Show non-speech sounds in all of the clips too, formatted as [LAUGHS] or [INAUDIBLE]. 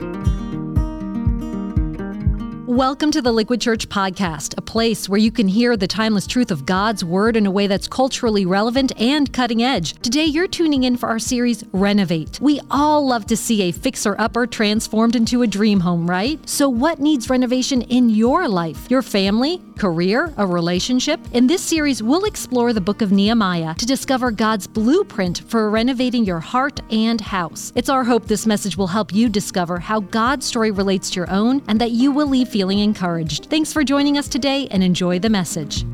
Bye. Welcome to the Liquid Church Podcast, a place where you can hear the timeless truth of God's Word in a way that's culturally relevant and cutting edge. Today, you're tuning in for our series, Renovate. We all love to see a fixer upper transformed into a dream home, right? So, what needs renovation in your life? Your family? Career? A relationship? In this series, we'll explore the book of Nehemiah to discover God's blueprint for renovating your heart and house. It's our hope this message will help you discover how God's story relates to your own and that you will leave feeling encouraged. Thanks for joining us today and enjoy the message.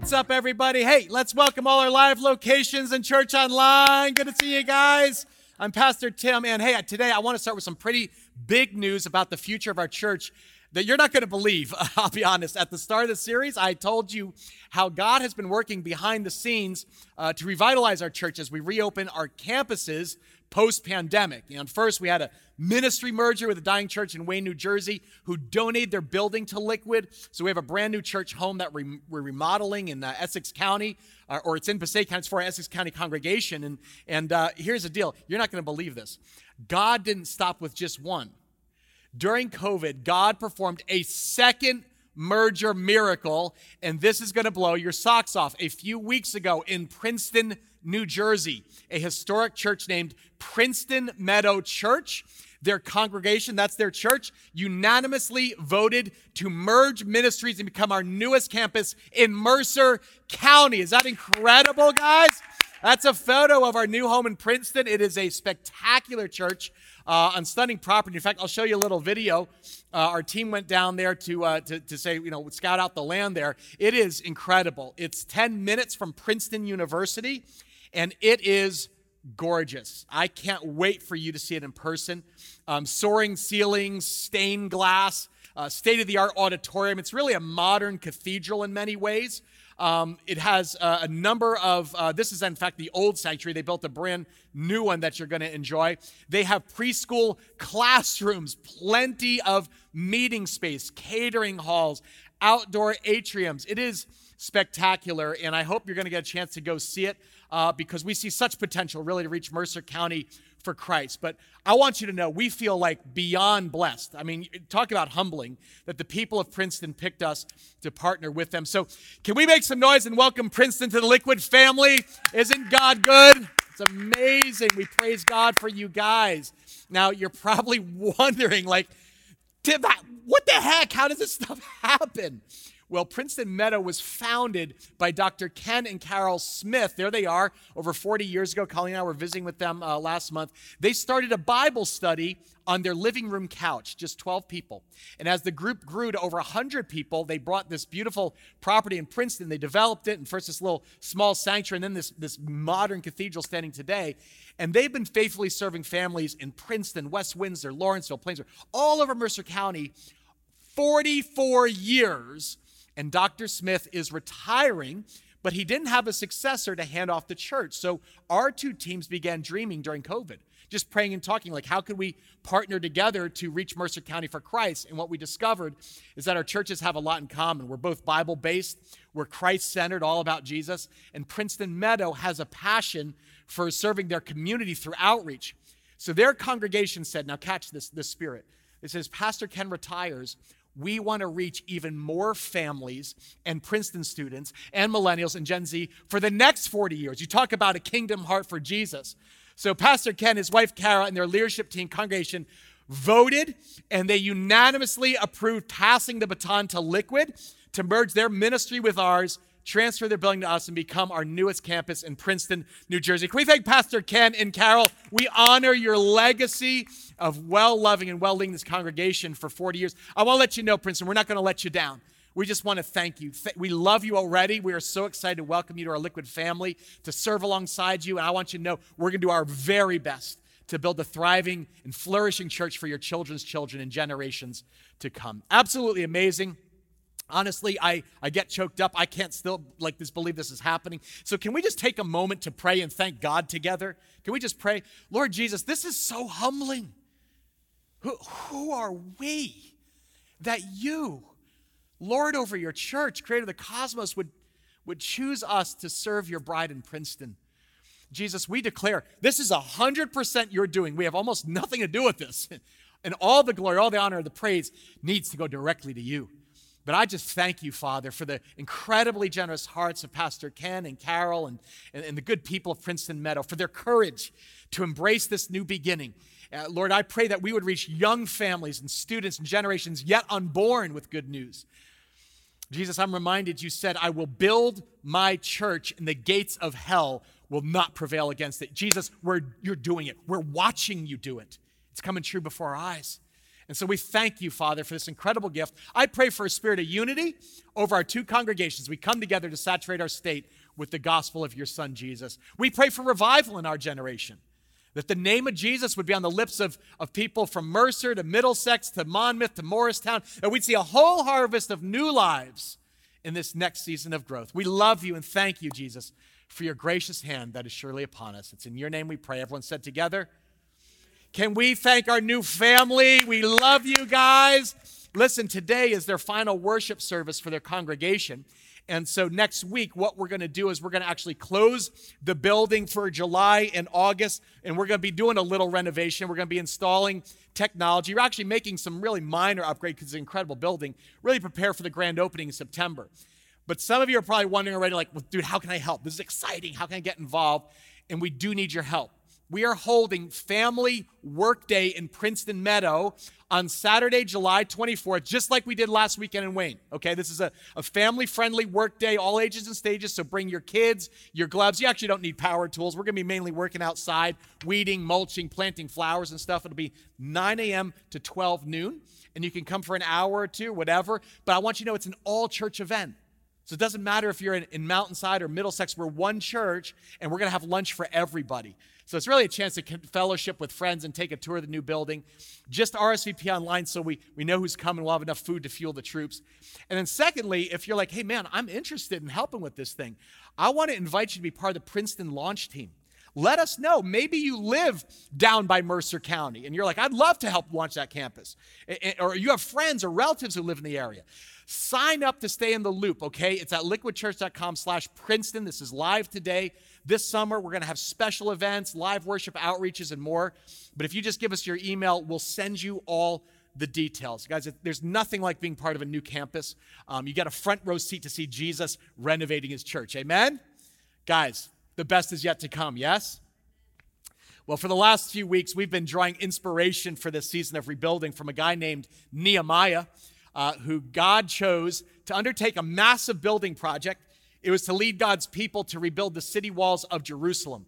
What's up, everybody? Hey, let's welcome all our live locations and church online. Good to see you guys. I'm Pastor Tim, and hey, today I want to start with some pretty big news about the future of our church that you're not going to believe. [LAUGHS] I'll be honest. At the start of the series, I told you how God has been working behind the scenes uh, to revitalize our church as we reopen our campuses post pandemic. Know, first, we had a ministry merger with a dying church in Wayne, New Jersey, who donated their building to Liquid. So we have a brand new church home that we're remodeling in uh, Essex County, uh, or it's in Passaic County. It's for our Essex County congregation. And, and uh, here's the deal you're not going to believe this. God didn't stop with just one. During COVID, God performed a second merger miracle, and this is going to blow your socks off. A few weeks ago in Princeton, New Jersey, a historic church named Princeton Meadow Church. Their congregation, that's their church, unanimously voted to merge ministries and become our newest campus in Mercer County. Is that incredible, guys? That's a photo of our new home in Princeton. It is a spectacular church uh, on stunning property. In fact, I'll show you a little video. Uh, our team went down there to, uh, to, to say, you know, scout out the land there. It is incredible. It's 10 minutes from Princeton University and it is gorgeous. I can't wait for you to see it in person. Um, soaring ceilings, stained glass, uh, state of the art auditorium. It's really a modern cathedral in many ways. Um, it has uh, a number of, uh, this is in fact the old sanctuary. They built a brand new one that you're going to enjoy. They have preschool classrooms, plenty of meeting space, catering halls, outdoor atriums. It is spectacular, and I hope you're going to get a chance to go see it uh, because we see such potential really to reach Mercer County for Christ. But I want you to know we feel like beyond blessed. I mean, talk about humbling that the people of Princeton picked us to partner with them. So, can we make some noise and welcome Princeton to the Liquid family? Isn't God good? It's amazing. We praise God for you guys. Now, you're probably [LAUGHS] wondering, like, what the heck? How does this stuff [LAUGHS] happen? Well, Princeton Meadow was founded by Dr. Ken and Carol Smith. There they are, over 40 years ago. Colleen and I were visiting with them uh, last month. They started a Bible study on their living room couch, just 12 people. And as the group grew to over 100 people, they brought this beautiful property in Princeton. They developed it, and first this little small sanctuary, and then this, this modern cathedral standing today. And they've been faithfully serving families in Princeton, West Windsor, Lawrenceville, Plainsboro, all over Mercer County 44 years and Dr. Smith is retiring, but he didn't have a successor to hand off the church. So our two teams began dreaming during COVID, just praying and talking like, how could we partner together to reach Mercer County for Christ? And what we discovered is that our churches have a lot in common. We're both Bible based, we're Christ centered, all about Jesus. And Princeton Meadow has a passion for serving their community through outreach. So their congregation said, now catch this, this spirit. It says, Pastor Ken retires we want to reach even more families and Princeton students and millennials and Gen Z for the next 40 years. You talk about a kingdom heart for Jesus. So, Pastor Ken, his wife Carol, and their leadership team congregation voted and they unanimously approved passing the baton to Liquid to merge their ministry with ours transfer their building to us and become our newest campus in Princeton, New Jersey. Can we thank Pastor Ken and Carol? We honor your legacy of well loving and well leading this congregation for 40 years. I want to let you know, Princeton, we're not going to let you down. We just want to thank you. We love you already. We are so excited to welcome you to our Liquid family, to serve alongside you. And I want you to know we're going to do our very best to build a thriving and flourishing church for your children's children and generations to come. Absolutely amazing. Honestly, I, I get choked up. I can't still like this believe this is happening. So can we just take a moment to pray and thank God together? Can we just pray? Lord Jesus, this is so humbling. Who, who are we that you, Lord over your church, creator of the cosmos, would, would choose us to serve your bride in Princeton? Jesus, we declare this is 100% your doing. We have almost nothing to do with this. [LAUGHS] And all the glory, all the honor, the praise needs to go directly to you. But I just thank you, Father, for the incredibly generous hearts of Pastor Ken and Carol and, and, and the good people of Princeton Meadow, for their courage to embrace this new beginning. Uh, Lord, I pray that we would reach young families and students and generations yet unborn with good news. Jesus, I'm reminded you said, I will build my church and the gates of hell will not prevail against it. Jesus, we're, you're doing it. We're watching you do it. It's coming true before our eyes. And so we thank you, Father, for this incredible gift. I pray for a spirit of unity over our two congregations. We come together to saturate our state with the gospel of your Son, Jesus. We pray for revival in our generation, that the name of Jesus would be on the lips of, of people from Mercer to Middlesex to Monmouth to Morristown, that we'd see a whole harvest of new lives in this next season of growth. We love you and thank you, Jesus, for your gracious hand that is surely upon us. It's in your name we pray. Everyone said together, can we thank our new family? We love you guys. Listen, today is their final worship service for their congregation. And so next week, what we're going to do is we're going to actually close the building for July and August, and we're going to be doing a little renovation. We're going to be installing technology. We're actually making some really minor upgrades because it's an incredible building. Really prepare for the grand opening in September. But some of you are probably wondering already, like, well, dude, how can I help? This is exciting. How can I get involved? And we do need your help we are holding Family Work Day in Princeton Meadow on Saturday, July 24th, just like we did last weekend in Wayne. Okay, this is a, a family friendly work day, all ages and stages. So bring your kids, your gloves. You actually don't need power tools. We're going to be mainly working outside, weeding, mulching, planting flowers and stuff. It'll be 9 a.m. to 12 noon, and you can come for an hour or two, whatever. But I want you to know it's an all church event. So it doesn't matter if you're in, in Mountainside or Middlesex, we're one church and we're going to have lunch for everybody. So it's really a chance to fellowship with friends and take a tour of the new building. Just RSVP online so we, we know who's coming. We'll have enough food to fuel the troops. And then, secondly, if you're like, hey, man, I'm interested in helping with this thing, I want to invite you to be part of the Princeton launch team let us know. Maybe you live down by Mercer County and you're like, I'd love to help launch that campus. Or you have friends or relatives who live in the area. Sign up to stay in the loop, okay? It's at liquidchurch.com slash Princeton. This is live today. This summer, we're going to have special events, live worship outreaches, and more. But if you just give us your email, we'll send you all the details. Guys, there's nothing like being part of a new campus. Um, you get a front row seat to see Jesus renovating his church. Amen? Guys, the best is yet to come, yes? Well, for the last few weeks, we've been drawing inspiration for this season of rebuilding from a guy named Nehemiah uh, who God chose to undertake a massive building project. It was to lead God's people to rebuild the city walls of Jerusalem.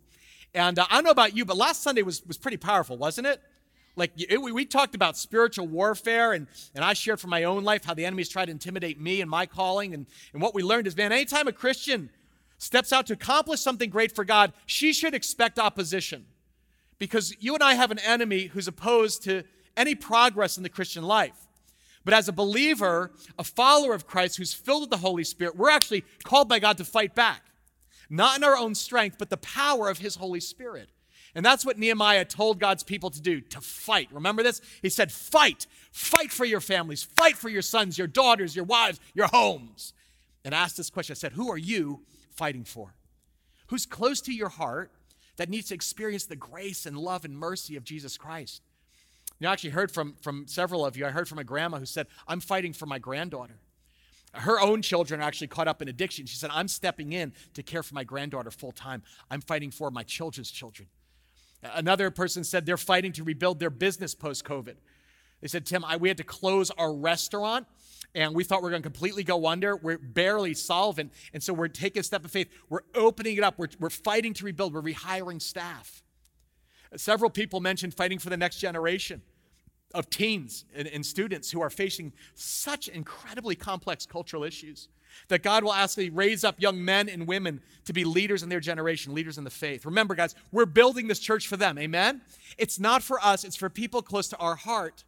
And uh, I don't know about you, but last Sunday was, was pretty powerful, wasn't it? Like it, we, we talked about spiritual warfare, and, and I shared from my own life how the enemies try to intimidate me and my calling. And, and what we learned is, man, anytime a Christian steps out to accomplish something great for God, she should expect opposition. Because you and I have an enemy who's opposed to any progress in the Christian life. But as a believer, a follower of Christ who's filled with the Holy Spirit, we're actually called by God to fight back. Not in our own strength, but the power of His Holy Spirit. And that's what Nehemiah told God's people to do to fight. Remember this? He said, Fight. Fight for your families. Fight for your sons, your daughters, your wives, your homes. And asked this question I said, Who are you fighting for? Who's close to your heart that needs to experience the grace and love and mercy of Jesus Christ? You know, I actually heard from, from several of you. I heard from a grandma who said, I'm fighting for my granddaughter. Her own children are actually caught up in addiction. She said, I'm stepping in to care for my granddaughter full time. I'm fighting for my children's children. Another person said they're fighting to rebuild their business post COVID. They said, Tim, I, we had to close our restaurant and we thought we are going to completely go under. We're barely solvent. And so we're taking a step of faith. We're opening it up. We're, we're fighting to rebuild. We're rehiring staff. Several people mentioned fighting for the next generation of teens and, and, students who are facing such incredibly complex cultural issues that God will actually raise up young men and women to be leaders in their generation, leaders in the faith. Remember, guys, we're building this church for them. Amen? It's not for us, it's for people close to our heart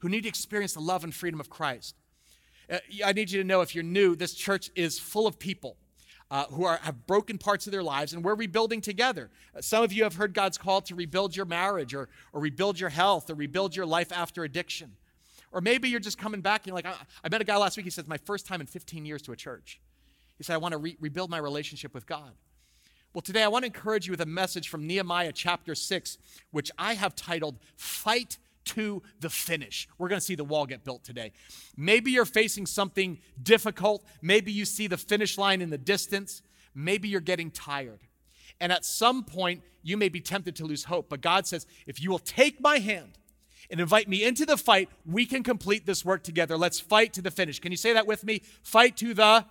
who need to experience the love and freedom of Christ. Uh, I need you to know if you're new, this church is full of people uh, who are, have broken parts of their lives, and we're rebuilding together. Uh, some of you have heard God's call to rebuild your marriage, or, or rebuild your health, or rebuild your life after addiction. Or maybe you're just coming back and you're like, I, I met a guy last week, he says, my first time in 15 years to a church. He said, I want to re- rebuild my relationship with God. Well, today I want to encourage you with a message from Nehemiah chapter 6, which I have titled, Fight to the finish. We're going to see the wall get built today. Maybe you're facing something difficult. Maybe you see the finish line in the distance. Maybe you're getting tired. And at some point, you may be tempted to lose hope. But God says, if you will take my hand and invite me into the fight, we can complete this work together. Let's fight to the finish. Can you say that with me? Fight to the.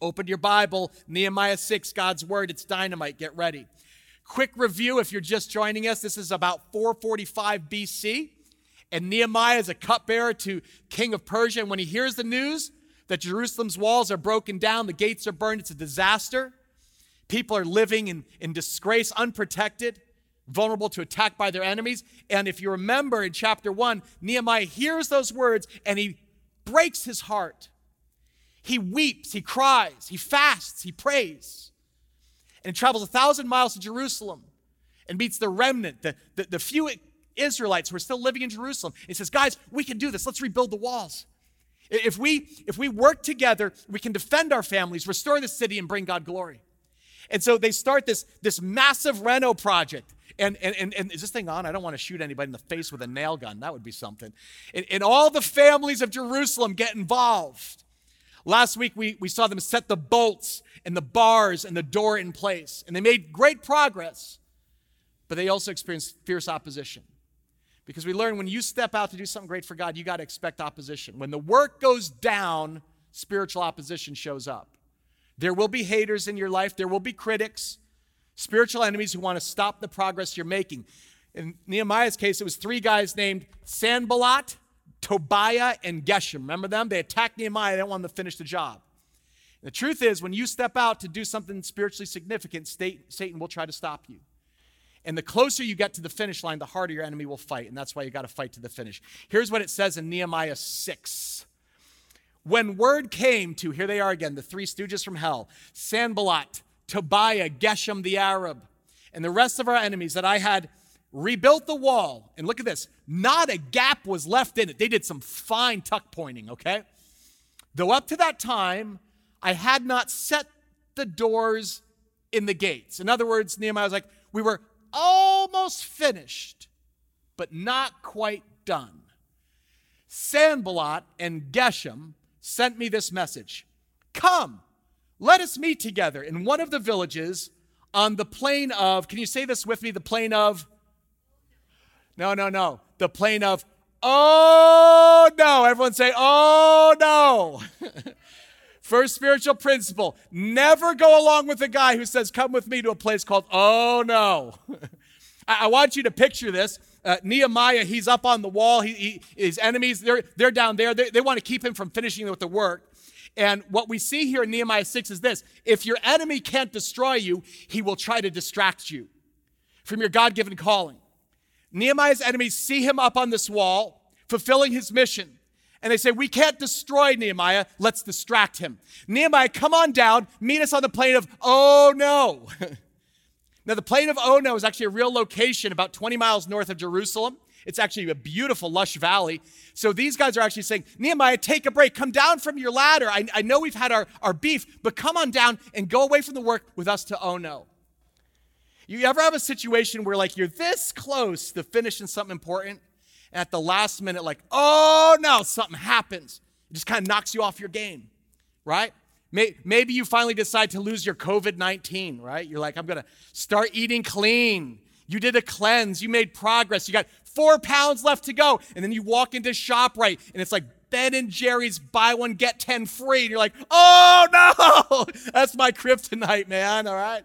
Open your Bible, Nehemiah 6, God's word. It's dynamite. Get ready. Quick review if you're just joining us. This is about 445 BC. And Nehemiah is a cupbearer to King of Persia. And when he hears the news that Jerusalem's walls are broken down, the gates are burned, it's a disaster. People are living in, in disgrace, unprotected, vulnerable to attack by their enemies. And if you remember in chapter one, Nehemiah hears those words and he breaks his heart. He weeps, he cries, he fasts, he prays, and travels a thousand miles to Jerusalem and meets the remnant, the, the, the few Israelites who are still living in Jerusalem. He says, Guys, we can do this. Let's rebuild the walls. If we, if we work together, we can defend our families, restore the city, and bring God glory. And so they start this, this massive reno project. And, and, and, and, is this thing on? I don't want to shoot anybody in the face with a nail gun. That would be something. And, and all the families of Jerusalem get involved. Last week, we, we saw them set the bolts and the bars and the door in place. And they made great progress, but they also experienced fierce opposition. Because we learn when you step out to do something great for God, you got to expect opposition. When the work goes down, spiritual opposition shows up. There will be haters in your life, there will be critics, spiritual enemies who want to stop the progress you're making. In Nehemiah's case, it was three guys named Sanballat, Tobiah, and Geshem. Remember them? They attacked Nehemiah, they didn't want to finish the job. And the truth is, when you step out to do something spiritually significant, Satan will try to stop you. And the closer you get to the finish line, the harder your enemy will fight. And that's why you got to fight to the finish. Here's what it says in Nehemiah 6. When word came to, here they are again, the three stooges from hell, Sanballat, Tobiah, Geshem the Arab, and the rest of our enemies that I had rebuilt the wall. And look at this, not a gap was left in it. They did some fine tuck pointing, okay? Though up to that time, I had not set the doors in the gates. In other words, Nehemiah was like, we were almost finished, but not quite done. Sanballat and Geshem sent me this message Come, let us meet together in one of the villages on the plain of, can you say this with me? The plain of, no, no, no. The plain of, oh no. Everyone say, oh no. [LAUGHS] First spiritual principle never go along with a guy who says, Come with me to a place called Oh No. [LAUGHS] I, I want you to picture this. Uh, Nehemiah, he's up on the wall. He, he, his enemies, they're, they're down there. They, they want to keep him from finishing with the work. And what we see here in Nehemiah 6 is this if your enemy can't destroy you, he will try to distract you from your God given calling. Nehemiah's enemies see him up on this wall, fulfilling his mission. And they say, We can't destroy Nehemiah. Let's distract him. Nehemiah, come on down. Meet us on the plain of, oh no. [LAUGHS] Now, the plain of Oh No is actually a real location about 20 miles north of Jerusalem. It's actually a beautiful, lush valley. So these guys are actually saying, Nehemiah, take a break. Come down from your ladder. I, I know we've had our, our beef, but come on down and go away from the work with us to Ono. You ever have a situation where, like, you're this close to finishing something important, and at the last minute, like, oh no, something happens. It just kind of knocks you off your game, right? Maybe you finally decide to lose your COVID 19, right? You're like, I'm going to start eating clean. You did a cleanse, you made progress, you got four pounds left to go. And then you walk into ShopRite and it's like Ben and Jerry's buy one, get 10 free. And you're like, oh [LAUGHS] no, that's my kryptonite, man, all right?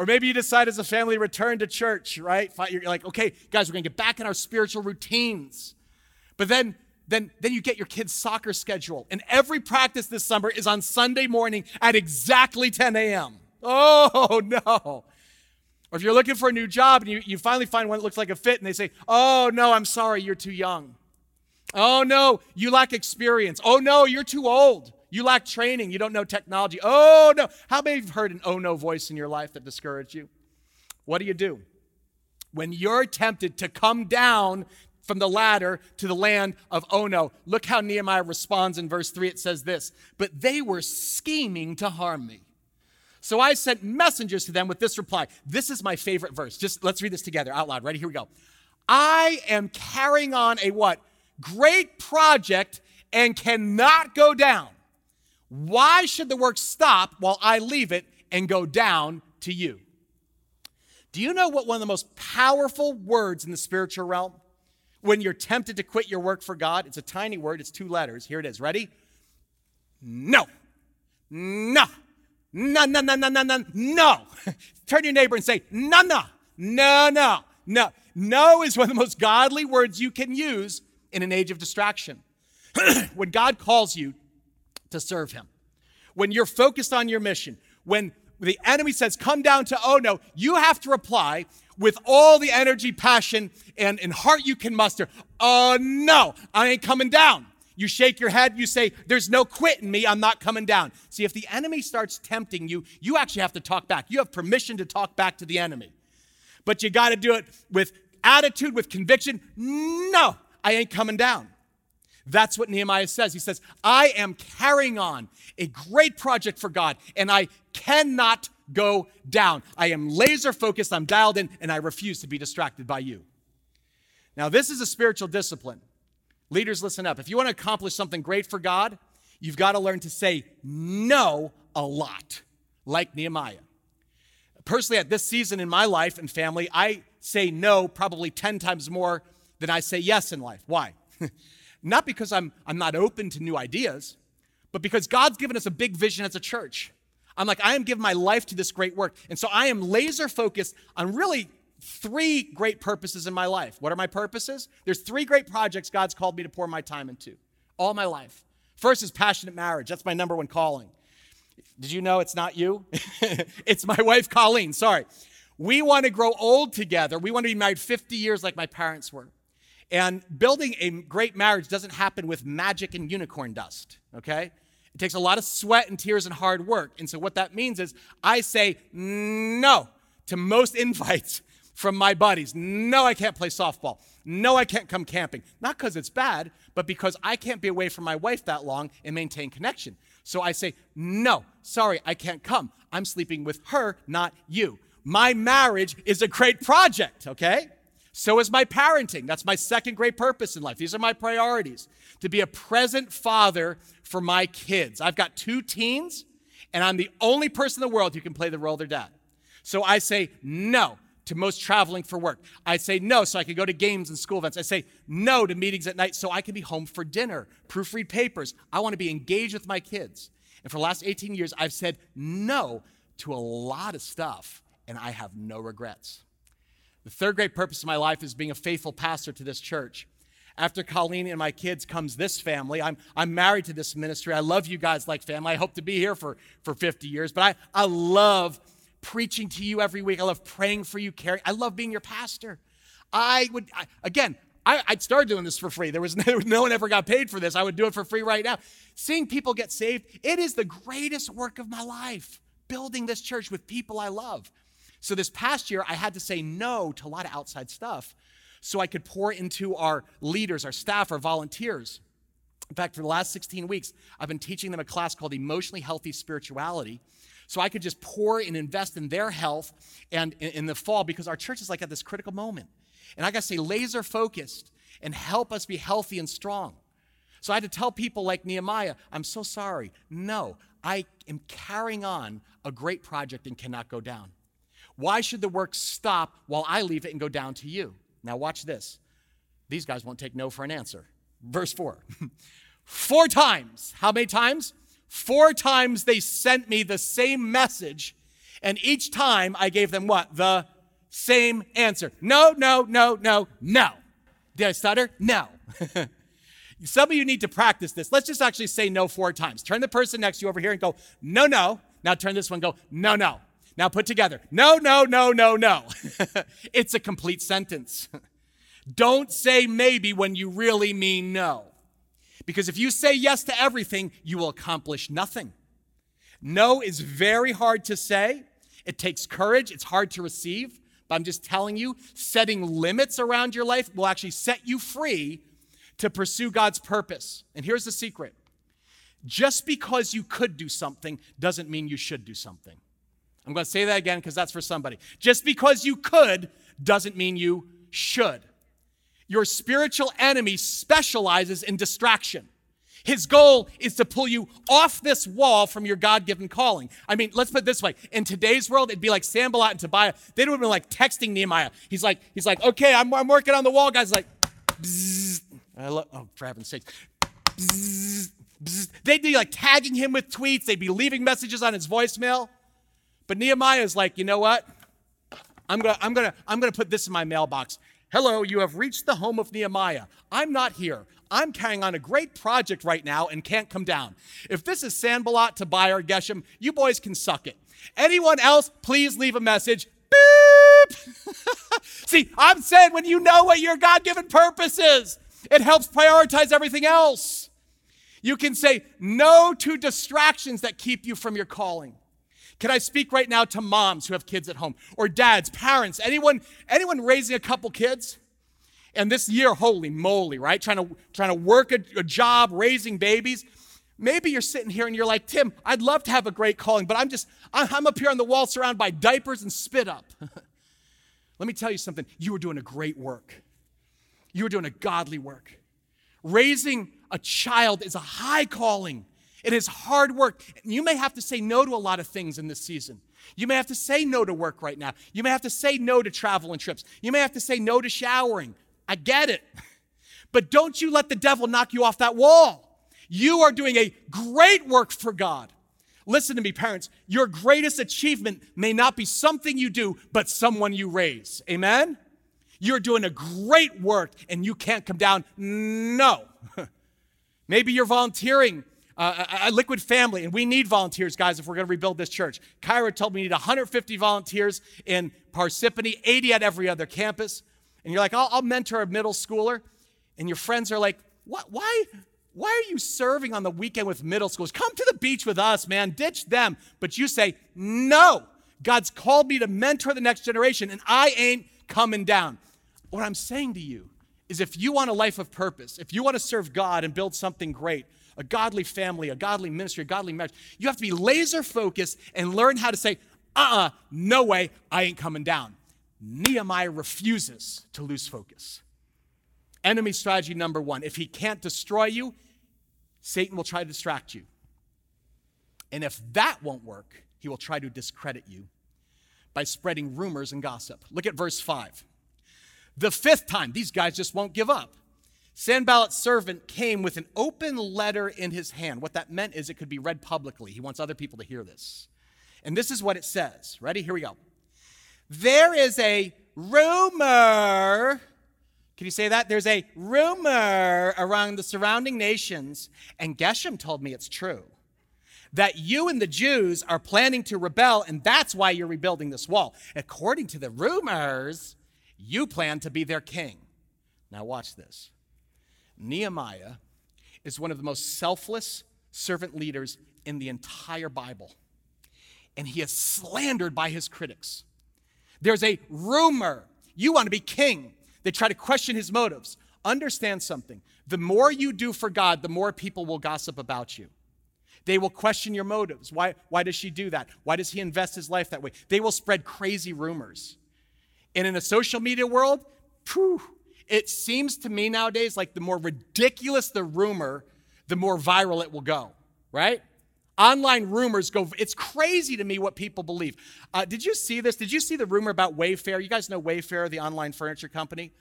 Or maybe you decide as a family return to church, right? You're like, okay, guys, we're gonna get back in our spiritual routines. But then then, then you get your kid's soccer schedule. And every practice this summer is on Sunday morning at exactly 10 a.m. Oh, [LAUGHS] no. Or if you're looking for a new job and you, you finally find one that looks like a fit and they say, oh, no, I'm sorry, you're too young. Oh, no, you lack experience. Oh, no, you're too old. You lack training. You don't know technology. Oh, no. How many of you have heard an oh, no voice in your life that discouraged you? What do you do? When you're tempted to come down from the ladder to the land of oh no, Look how Nehemiah responds in verse 3. It says this But they were scheming to harm me. So I sent messengers to them with this reply. This is my favorite verse. Just let's read this together out loud. Ready? Here we go. I am carrying on a what? Great project and cannot go down. Why should the work stop while I leave it and go down to you? Do you know what one of the most powerful words in the spiritual realm? When you're tempted to quit your work for God, it's a tiny word, it's two letters. Here it is. Ready? No. No. No, no, no, no, no, no, no. [LAUGHS] Turn to your neighbor and say, no, no, no, no, no. No is one of the most godly words you can use in an age of distraction. [CLEARS THROAT] when God calls you to serve Him, when you're focused on your mission, when the enemy says, come down to oh no, you have to reply with all the energy, passion, and, and heart you can muster. Oh no, I ain't coming down. You shake your head, you say, There's no quitting me, I'm not coming down. See, if the enemy starts tempting you, you actually have to talk back. You have permission to talk back to the enemy. But you got to do it with attitude, with conviction. No, I ain't coming down. That's what Nehemiah says. He says, I am carrying on a great project for God, and I cannot go down. I am laser focused, I'm dialed in, and I refuse to be distracted by you. Now, this is a spiritual discipline. Leaders, listen up. If you want to accomplish something great for God, you've got to learn to say no a lot, like Nehemiah. Personally, at this season in my life and family, I say no probably 10 times more than I say yes in life. Why? [LAUGHS] not because I'm, I'm not open to new ideas, but because God's given us a big vision as a church. I'm like, I am giving my life to this great work. And so I am laser focused on really three great purposes in my life. What are my purposes? There's three great projects God's called me to pour my time into all my life. First is passionate marriage. That's my number one calling. Did you know it's not you? [LAUGHS] it's my wife, Colleen. Sorry. We want to grow old together. We want to be married 50 years like my parents were. And building a great marriage doesn't happen with magic and unicorn dust, okay? It takes a lot of sweat and tears and hard work. And so, what that means is I say no to most [LAUGHS] invites from my buddies. No, I can't play softball. No, I can't come camping. Not because it's bad, but because I can't be away from my wife that long and maintain connection. So I say, no, sorry, I can't come. I'm sleeping with her, not you. My marriage is a great project, okay? So is my parenting. That's my second great purpose in life. These are my priorities to be a present father for my kids. I've got two teens, and I'm the only person in the world who can play the role of their dad. So I say, no, to most traveling for work. I say no so I can go to games and school events. I say no to meetings at night so I can be home for dinner, proofread papers. I want to be engaged with my kids. And for the last 18 years, I've said no to a lot of stuff, and I have no regrets. The third great purpose of my life is being a faithful pastor to this church. After Colleen and my kids comes this family. I'm, I'm married to this ministry. I love you guys like family. I hope to be here for, for 50 years, but I, I love preaching to you every week. I love praying for you, caring. I love being your pastor. I would, I, again, I, would start doing this for free. There was no, [LAUGHS] no one ever got paid for this. I would do it for free right now. Seeing people get saved, it is the greatest work of my life, building this church with people I love. So this past year, I had to say no to a lot of outside stuff so I could pour into our leaders, our staff, our volunteers. In fact, for the last 16 weeks, I've been teaching them a class called Emotionally Healthy Spirituality so I could just pour and invest in their health and in, the fall because our church is like at this critical moment. And I got to stay laser focused and help us be healthy and strong. So I had to tell people like Nehemiah, I'm so sorry. No, I am carrying on a great project and cannot go down. Why should the work stop while I leave it and go down to you? Now, watch this. These guys won't take no for an answer. Verse 4. [LAUGHS] Four times. How many times? Four times they sent me the same message, and each time I gave them what? The same answer. No, no, no, no, no. Did I stutter? No. [LAUGHS] Some of you need to practice this. Let's just actually say no four times. Turn the person next to you over here and go, no, no. Now turn this one, go, no, no. Now put together, no, no, no, no, no. [LAUGHS] it's a complete sentence. [LAUGHS] Don't say maybe when you really mean no. Because if you say yes to everything, you will accomplish nothing. No is very hard to say. It takes courage. It's hard to receive. But I'm just telling you, setting limits around your life will actually set you free to pursue God's purpose. And here's the secret just because you could do something doesn't mean you should do something. I'm going to say that again because that's for somebody. Just because you could doesn't mean you should. Your spiritual enemy specializes in distraction. His goal is to pull you off this wall from your God given calling. I mean, let's put it this way. In today's world, it'd be like Sanballat and Tobiah. They'd have been like texting Nehemiah. He's like, he's like, okay, I'm, I'm working on the wall, guys. Like, bzzz. I love, oh, for heaven's sake. Bzzz, bzzz. They'd be like tagging him with tweets. They'd be leaving messages on his voicemail. But Nehemiah is like, you know what? I'm gonna, I'm gonna, I'm gonna put this in my mailbox. Hello, you have reached the home of Nehemiah. I'm not here. I'm carrying on a great project right now and can't come down. If this is Sanballat, Tobiah, or Geshem, you boys can suck it. Anyone else, please leave a message. Beep! [LAUGHS] See, I'm saying when you know what your God given purpose is, it helps prioritize everything else. You can say no to distractions that keep you from your calling. Can I speak right now to moms who have kids at home or dads, parents, anyone, anyone raising a couple kids? And this year, holy moly, right? Trying to, trying to work a, a job, raising babies. Maybe you're sitting here and you're like, Tim, I'd love to have a great calling, but I'm just, I'm up here on the wall surrounded by diapers and spit up. [LAUGHS] Let me tell you something. You were doing a great work. You were doing a godly work. Raising a child is a high calling. It is hard work. You may have to say no to a lot of things in this season. You may have to say no to work right now. You may have to say no to travel and trips. You may have to say no to showering. I get it. [LAUGHS] But don't you let the devil knock you off that wall. You are doing a great work for God. Listen to me, parents. Your greatest achievement may not be something you do, but someone you raise. Amen? You're doing a great work and you can't come down. No. [LAUGHS] Maybe you're volunteering uh, a, liquid family, and we need volunteers, guys, if we're going to rebuild this church. Kyra told me we need 150 volunteers in Parsippany, 80 at every other campus. And you're like, I'll, I'll mentor a middle schooler. And your friends are like, what? Why? Why are you serving on the weekend with middle schools? Come to the beach with us, man. Ditch them. But you say, no. God's called me to mentor the next generation, and I ain't coming down. What I'm saying to you is if you want a life of purpose, if you want to serve God and build something great, a godly family, a godly ministry, a godly marriage, you have to be laser focused and learn how to say, uh uh-uh, uh no way, I ain't coming down. Nehemiah refuses to lose focus. Enemy strategy number one if he can't destroy you, Satan will try to distract you. And if that won't work, he will try to discredit you by spreading rumors and gossip. Look at verse 5. The fifth time, these guys just won't give up. Sanballat's servant came with an open letter in his hand. What that meant is it could be read publicly. He wants other people to hear this. And this is what it says. Ready? Here we go. There is a rumor. Can you say that? There's a rumor around the surrounding nations, and Geshem told me it's true, that you and the Jews are planning to rebel, and that's why you're rebuilding this wall. According to the rumors, you plan to be their king. Now, watch this. Nehemiah is one of the most selfless servant leaders in the entire Bible. And he is slandered by his critics. There's a rumor you want to be king. They try to question his motives. Understand something. The more you do for God, the more people will gossip about you. They will question your motives. Why, why does she do that? Why does he invest his life that way? They will spread crazy rumors. And in a social media world, whew, it seems to me nowadays like the more ridiculous the rumor, the more viral it will go, right? Online rumors go, it's crazy to me what people believe. Uh, did you see this? Did you see the rumor about Wayfair? You guys know Wayfair, the online furniture company?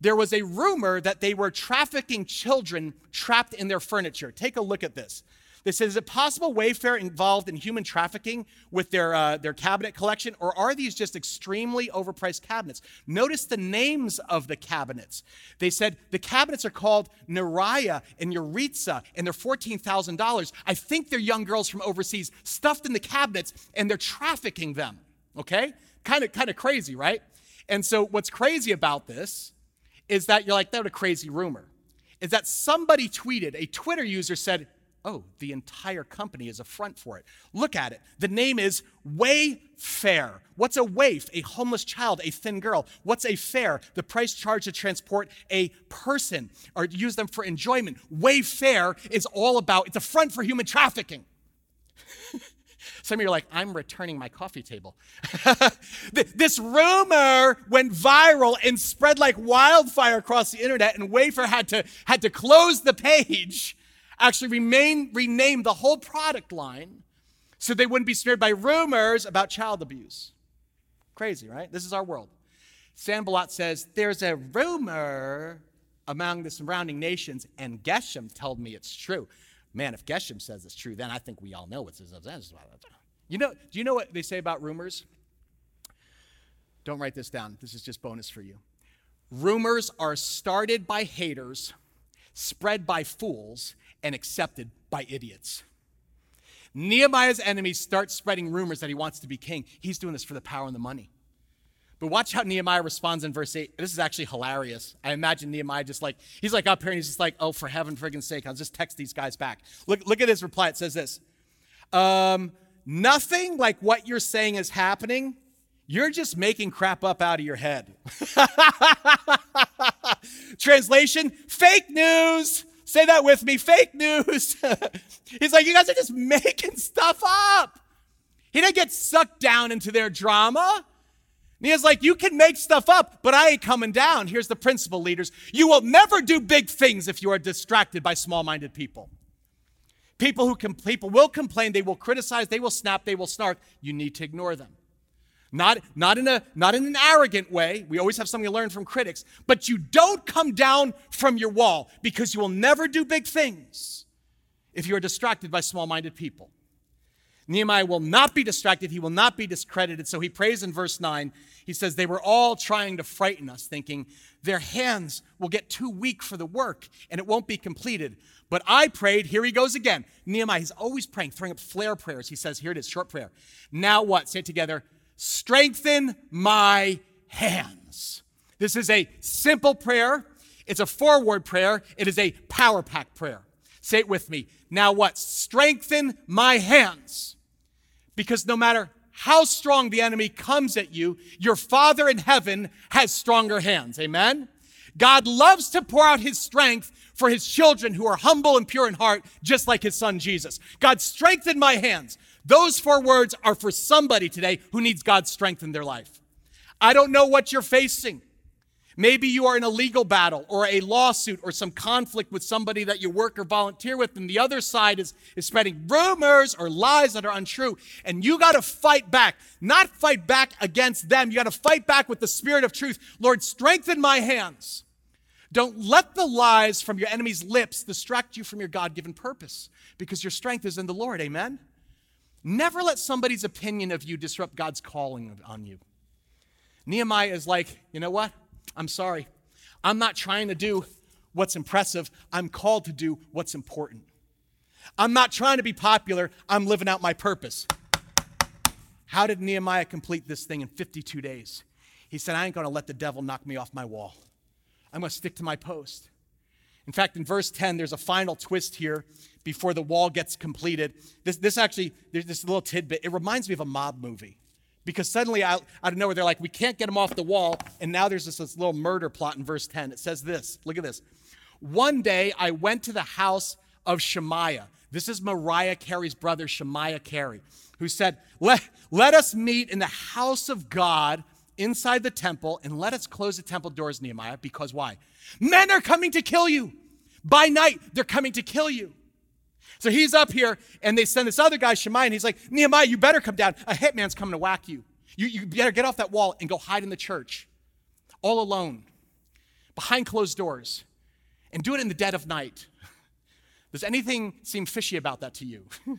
There was a rumor that they were trafficking children trapped in their furniture. Take a look at this. This says, is it possible Wayfair involved in human trafficking with their, uh, their cabinet collection, or are these just extremely overpriced cabinets? Notice the names of the cabinets. They said the cabinets are called Neriah and Yaritza, and they're $14,000. I think they're young girls from overseas stuffed in the cabinets, and they're trafficking them. Okay? Kind of, kind of crazy, right? And so, what's crazy about this is that you're like, that was a crazy rumor. Is that somebody tweeted, a Twitter user said, Oh, the entire company is a front for it. Look at it. The name is Wayfair. What's a waif? A homeless child, a thin girl. What's a fare? The price charged to transport a person or use them for enjoyment. Wayfair is all about, it's a front for human trafficking. [LAUGHS] Some of you are like, I'm returning my coffee table. [LAUGHS] this rumor went viral and spread like wildfire across the internet, and Wayfair had to, had to close the page, actually remain, rename the whole product line so they wouldn't be smeared by rumors about child abuse. Crazy, right? This is our world. Sanballat says, There's a rumor among the surrounding nations, and Geshem told me it's true. Man, if Geshem says it's true, then I think we all know his You know, do you know what they say about rumors? Don't write this down. This is just bonus for you. Rumors are started by haters, spread by fools, and accepted by idiots. Nehemiah's enemies start spreading rumors that he wants to be king. He's doing this for the power and the money. But watch how Nehemiah responds in verse 8. This is actually hilarious. I imagine Nehemiah just like, he's like up here and he's just like, oh, for heaven friggin' sake, I'll just text these guys back. Look, look at his reply. It says this um, Nothing like what you're saying is happening. You're just making crap up out of your head. [LAUGHS] Translation fake news. Say that with me fake news. [LAUGHS] he's like, you guys are just making stuff up. He didn't get sucked down into their drama. Nehemiah's like, you can make stuff up, but I ain't coming down. Here's the principle, leaders. You will never do big things if you are distracted by small-minded people. People who can, people will complain, they will criticize, they will snap, they will snark. You need to ignore them. Not, not, in a, not in an arrogant way. We always have something to learn from critics. But you don't come down from your wall because you will never do big things if you are distracted by small minded people. Nehemiah will not be distracted. He will not be discredited. So he prays in verse 9 he says, They were all trying to frighten us, thinking their hands will get too weak for the work and it won't be completed. But I prayed, here he goes again. Nehemiah, he's always praying, throwing up flare prayers. He says, Here it is, short prayer. Now what? Say it together strengthen my hands. This is a simple prayer, it's a forward prayer, it is a power pack prayer. Say it with me. Now what? Strengthen my hands. Because no matter how strong the enemy comes at you, your Father in heaven has stronger hands. Amen? God loves to pour out his strength for his children who are humble and pure in heart, just like his son Jesus. God strengthened my hands. Those four words are for somebody today who needs God's strength in their life. I don't know what you're facing. Maybe you are in a legal battle or a lawsuit or some conflict with somebody that you work or volunteer with, and the other side is, is spreading rumors or lies that are untrue. And you got to fight back, not fight back against them. You got to fight back with the spirit of truth. Lord, strengthen my hands. Don't let the lies from your enemy's lips distract you from your God given purpose because your strength is in the Lord. Amen? Never let somebody's opinion of you disrupt God's calling on you. Nehemiah is like, you know what? I'm sorry. I'm not trying to do what's impressive. I'm called to do what's important. I'm not trying to be popular. I'm living out my purpose. How did Nehemiah complete this thing in 52 days? He said, I ain't going to let the devil knock me off my wall. I'm going to stick to my post. In fact, in verse 10, there's a final twist here before the wall gets completed. This, this actually, there's this little tidbit. It reminds me of a mob movie. Because suddenly, out, out of nowhere, they're like, we can't get him off the wall. And now there's this, this little murder plot in verse 10. It says this look at this. One day I went to the house of Shemaiah. This is Mariah Carey's brother, Shemaiah Carey, who said, let, let us meet in the house of God inside the temple and let us close the temple doors, Nehemiah, because why? Men are coming to kill you. By night, they're coming to kill you. So he's up here, and they send this other guy, Shemaiah, and he's like, Nehemiah, you better come down. A hitman's coming to whack you. You, you better get off that wall and go hide in the church, all alone, behind closed doors, and do it in the dead of night. Does anything seem fishy about that to you? [LAUGHS]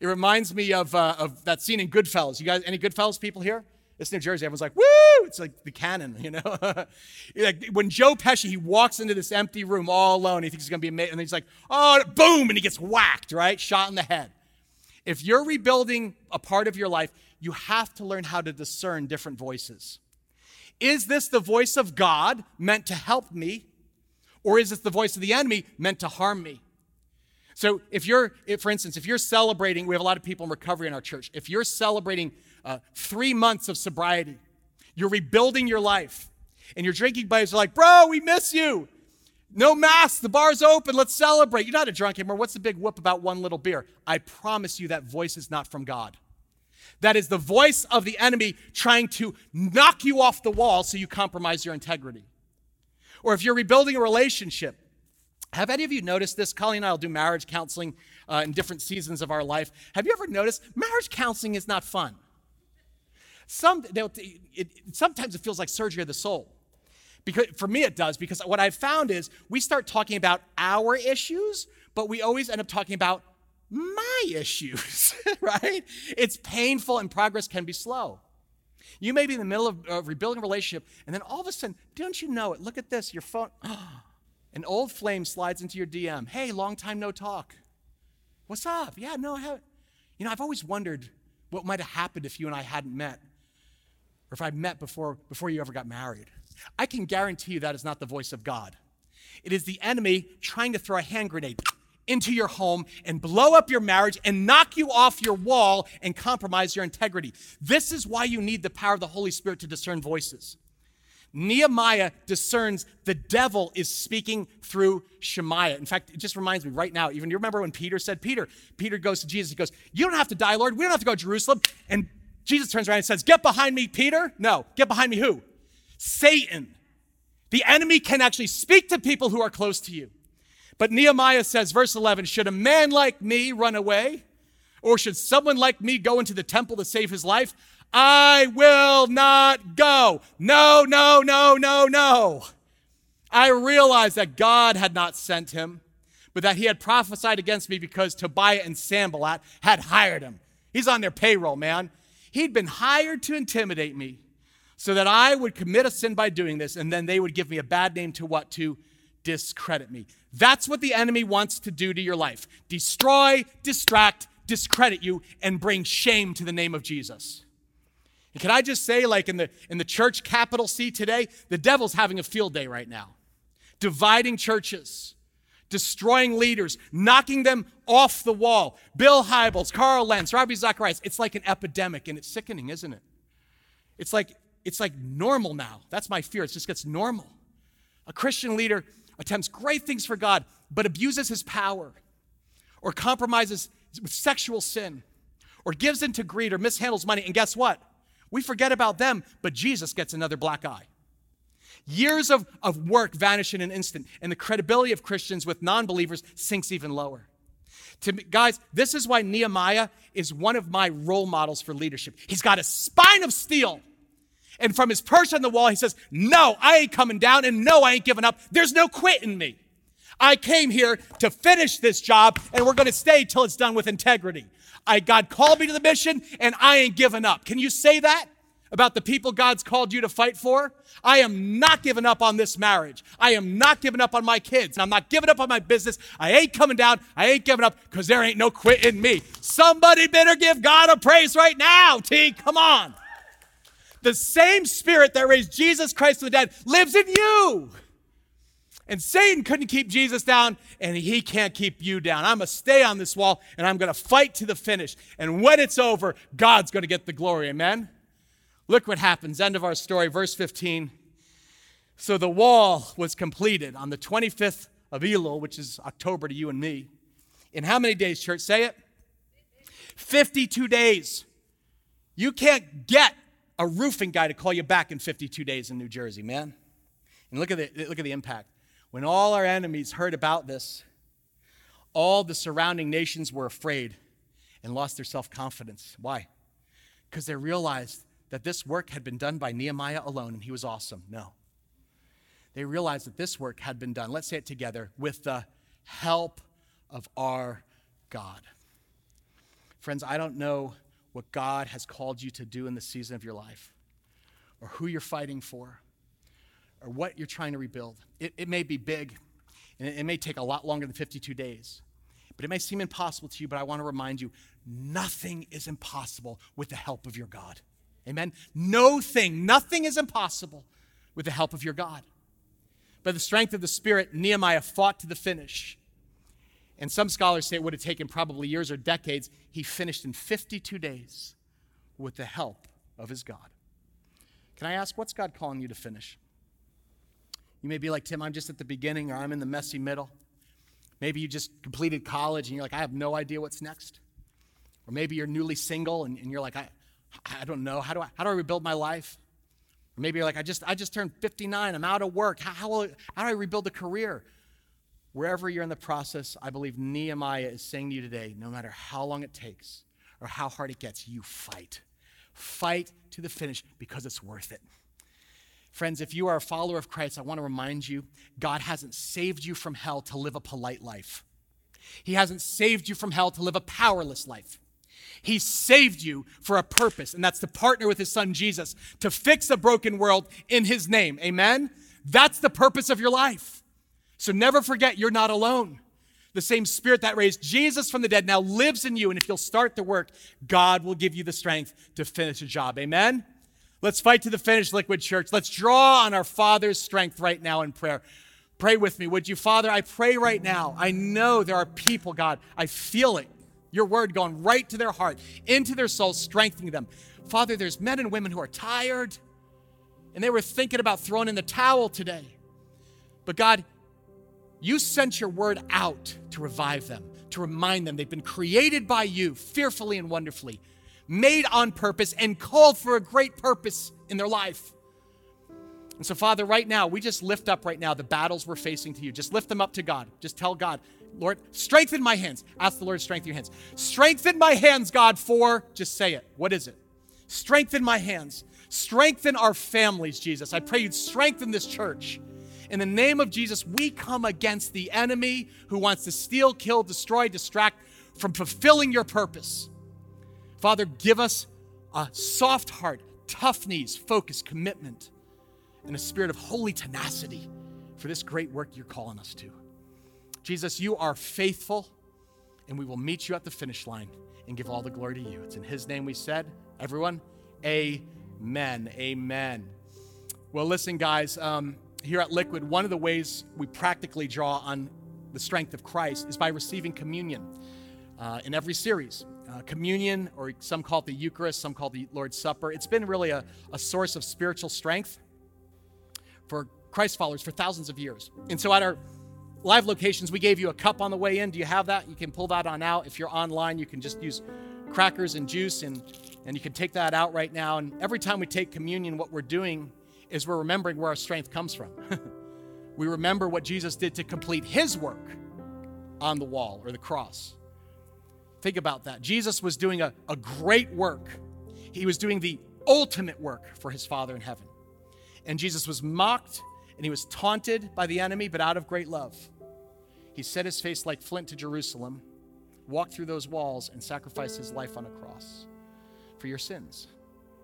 it reminds me of, uh, of that scene in Goodfellas. You guys, any Goodfellas people here? It's New Jersey. Everyone's like, woo! It's like the canon, you know? [LAUGHS] like when Joe Pesci, he walks into this empty room all alone, he thinks he's gonna be amazing, and he's like, oh, boom, and he gets whacked, right? Shot in the head. If you're rebuilding a part of your life, you have to learn how to discern different voices. Is this the voice of God meant to help me? Or is this the voice of the enemy meant to harm me? So, if you're, if, for instance, if you're celebrating, we have a lot of people in recovery in our church. If you're celebrating uh, three months of sobriety. You're rebuilding your life. And your drinking buddies are like, bro, we miss you. No mask, the bar's open, let's celebrate. You're not a drunk anymore. What's the big whoop about one little beer? I promise you that voice is not from God. That is the voice of the enemy trying to knock you off the wall so you compromise your integrity. Or if you're rebuilding a relationship, have any of you noticed this? Colleen and I will do marriage counseling uh, in different seasons of our life. Have you ever noticed marriage counseling is not fun? Some, it, sometimes it feels like surgery of the soul. Because for me, it does. Because what I've found is we start talking about our issues, but we always end up talking about my issues, [LAUGHS] right? It's painful and progress can be slow. You may be in the middle of, of rebuilding a relationship, and then all of a sudden, don't you know it? Look at this, your phone. [GASPS] An old flame slides into your DM. Hey, long time no talk. What's up? Yeah, no, I haven't. You know, I've always wondered what might have happened if you and I hadn't met, or if I met before, before you ever got married. I can guarantee you that is not the voice of God. It is the enemy trying to throw a hand grenade into your home and blow up your marriage and knock you off your wall and compromise your integrity. This is why you need the power of the Holy Spirit to discern voices. Nehemiah discerns the devil is speaking through Shemaiah. In fact, it just reminds me right now, even you remember when Peter said, Peter, Peter goes to Jesus, he goes, You don't have to die, Lord. We don't have to go to Jerusalem. And Jesus turns around and says, Get behind me, Peter. No, get behind me who? Satan. The enemy can actually speak to people who are close to you. But Nehemiah says, verse 11, should a man like me run away? Or should someone like me go into the temple to save his life? I will not go. No, no, no, no, no. I realized that God had not sent him, but that he had prophesied against me because Tobiah and Sanballat had hired him. He's on their payroll, man. He'd been hired to intimidate me so that I would commit a sin by doing this, and then they would give me a bad name to what? To discredit me. That's what the enemy wants to do to your life destroy, distract, discredit you, and bring shame to the name of Jesus. And can I just say, like in the, in the church capital C today, the devil's having a field day right now, dividing churches, destroying leaders, knocking them off the wall. Bill Hybels, Carl Lentz, Ravi Zacharias. It's like an epidemic, and it's sickening, isn't it? It's like it's like normal now. That's my fear. It just gets normal. A Christian leader attempts great things for God, but abuses his power, or compromises with sexual sin, or gives into greed, or mishandles money. And guess what? We forget about them, but Jesus gets another black eye. Years of, of work vanish in an instant, and the credibility of Christians with non believers sinks even lower. To me, guys, this is why Nehemiah is one of my role models for leadership. He's got a spine of steel. And from his perch on the wall, he says, No, I ain't coming down, and no, I ain't giving up. There's no quit in me. I came here to finish this job, and we're going to stay till it's done with integrity. I, God called me to the mission, and I ain't giving up. Can you say that about the people God's called you to fight for? I am not giving up on this marriage. I am not giving up on my kids. I'm not giving up on my business. I ain't coming down. I ain't giving up because there ain't no quit in me. Somebody better give God a praise right now, T. Come on. The same spirit that raised Jesus Christ from the dead lives in you. And Satan couldn't keep Jesus down, and he can't keep you down. I'm going to stay on this wall, and I'm going to fight to the finish. And when it's over, God's going to get the glory. Amen? Look what happens. End of our story, verse 15. So the wall was completed on the 25th of Elul, which is October to you and me. In how many days, church? Say it. 52 days. You can't get a roofing guy to call you back in 52 days in New Jersey, man. And look at the, look at the impact. When all our enemies heard about this, all the surrounding nations were afraid and lost their self confidence. Why? Because they realized that this work had been done by Nehemiah alone and he was awesome. No. They realized that this work had been done, let's say it together, with the help of our God. Friends, I don't know what God has called you to do in the season of your life, or who you're fighting for, or what you're trying to rebuild. It, it may be big, and it, it may take a lot longer than 52 days. But it may seem impossible to you, but I want to remind you nothing is impossible with the help of your God. Amen? No thing, nothing is impossible with the help of your God. By the strength of the Spirit, Nehemiah fought to the finish. And some scholars say it would have taken probably years or decades. He finished in 52 days with the help of his God. Can I ask, what's God calling you to finish? You may be like, Tim, I'm just at the beginning or I'm in the messy middle. Maybe you just completed college and you're like, I have no idea what's next. Or maybe you're newly single and, and you're like, I, I don't know. How do I, how do I rebuild my life? Or maybe you're like, I just, I just turned 59. I'm out of work. How, how, how do I rebuild a career? Wherever you're in the process, I believe Nehemiah is saying to you today no matter how long it takes or how hard it gets, you fight. Fight to the finish because it's worth it. Friends, if you are a follower of Christ, I want to remind you God hasn't saved you from hell to live a polite life. He hasn't saved you from hell to live a powerless life. He saved you for a purpose, and that's to partner with his son Jesus to fix a broken world in his name. Amen? That's the purpose of your life. So never forget you're not alone. The same spirit that raised Jesus from the dead now lives in you, and if you'll start the work, God will give you the strength to finish the job. Amen? Let's fight to the finish, Liquid Church. Let's draw on our Father's strength right now in prayer. Pray with me, would you? Father, I pray right now. I know there are people, God, I feel it. Your word going right to their heart, into their soul, strengthening them. Father, there's men and women who are tired and they were thinking about throwing in the towel today. But God, you sent your word out to revive them, to remind them they've been created by you fearfully and wonderfully, made on purpose, and called for a great purpose in their life. And so, Father, right now, we just lift up right now the battles we're facing to you. Just lift them up to God. Just tell God, Lord, strengthen my hands. Ask the Lord to strengthen your hands. Strengthen my hands, God, for, just say it. What is it? Strengthen my hands. Strengthen our families, Jesus. I pray you'd strengthen this church. In the name of Jesus, we come against the enemy who wants to steal, kill, destroy, distract from fulfilling your purpose. Father, give us a soft heart, tough knees, focus, commitment, and a spirit of holy tenacity for this great work you're calling us to. Jesus, you are faithful, and we will meet you at the finish line and give all the glory to you. It's in His name we said, everyone, Amen. Amen. Well, listen, guys, um, here at Liquid, one of the ways we practically draw on the strength of Christ is by receiving communion uh, in every series. Uh, communion, or some call it the Eucharist, some call it the Lord's Supper, it's been really a, a source of spiritual strength for Christ followers for thousands of years. And so at our live locations, we gave you a cup on the way in. Do you have that? You can pull that on out. If you're online, you can just use crackers and juice and, and you can take that out right now. And every time we take communion, what we're doing is we're remembering where our strength comes from. [LAUGHS] we remember what Jesus did to complete his work on the wall or the cross. Think about that. Jesus was doing a, a great work, he was doing the ultimate work for his Father in heaven. And Jesus was mocked and he was taunted by the enemy, but out of great love. He set his face like flint to Jerusalem, walked through those walls, and sacrificed his life on a cross for your sins.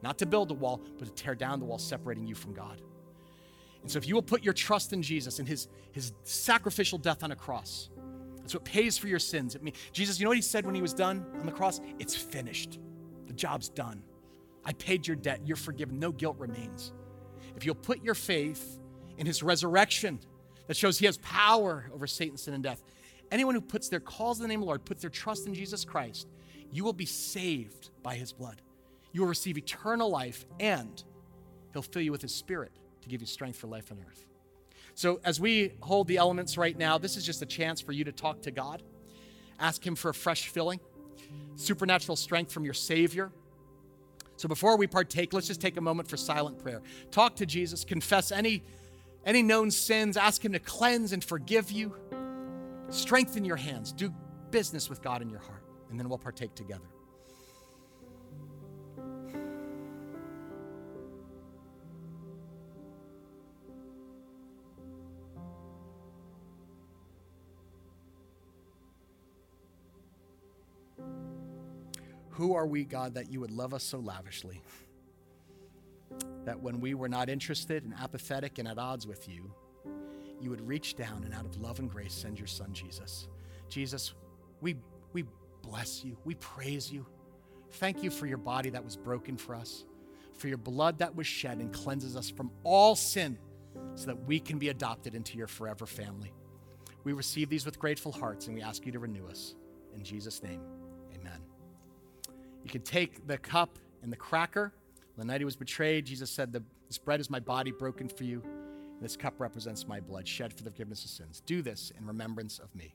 Not to build a wall, but to tear down the wall separating you from God. And so if you will put your trust in Jesus and his, his sacrificial death on a cross, that's what pays for your sins. It Jesus, you know what he said when he was done on the cross? It's finished. The job's done. I paid your debt. You're forgiven. No guilt remains. If you'll put your faith in his resurrection that shows he has power over Satan, sin, and death, anyone who puts their calls in the name of the Lord, puts their trust in Jesus Christ, you will be saved by his blood. You will receive eternal life, and he'll fill you with his spirit to give you strength for life on earth. So, as we hold the elements right now, this is just a chance for you to talk to God, ask him for a fresh filling, supernatural strength from your Savior. So, before we partake, let's just take a moment for silent prayer. Talk to Jesus, confess any, any known sins, ask him to cleanse and forgive you. Strengthen your hands, do business with God in your heart, and then we'll partake together. Who are we, God, that you would love us so lavishly? That when we were not interested and apathetic and at odds with you, you would reach down and out of love and grace send your son, Jesus. Jesus, we, we bless you. We praise you. Thank you for your body that was broken for us, for your blood that was shed and cleanses us from all sin so that we can be adopted into your forever family. We receive these with grateful hearts and we ask you to renew us. In Jesus' name. Amen. You can take the cup and the cracker. The night he was betrayed, Jesus said, This bread is my body broken for you. And this cup represents my blood shed for the forgiveness of sins. Do this in remembrance of me.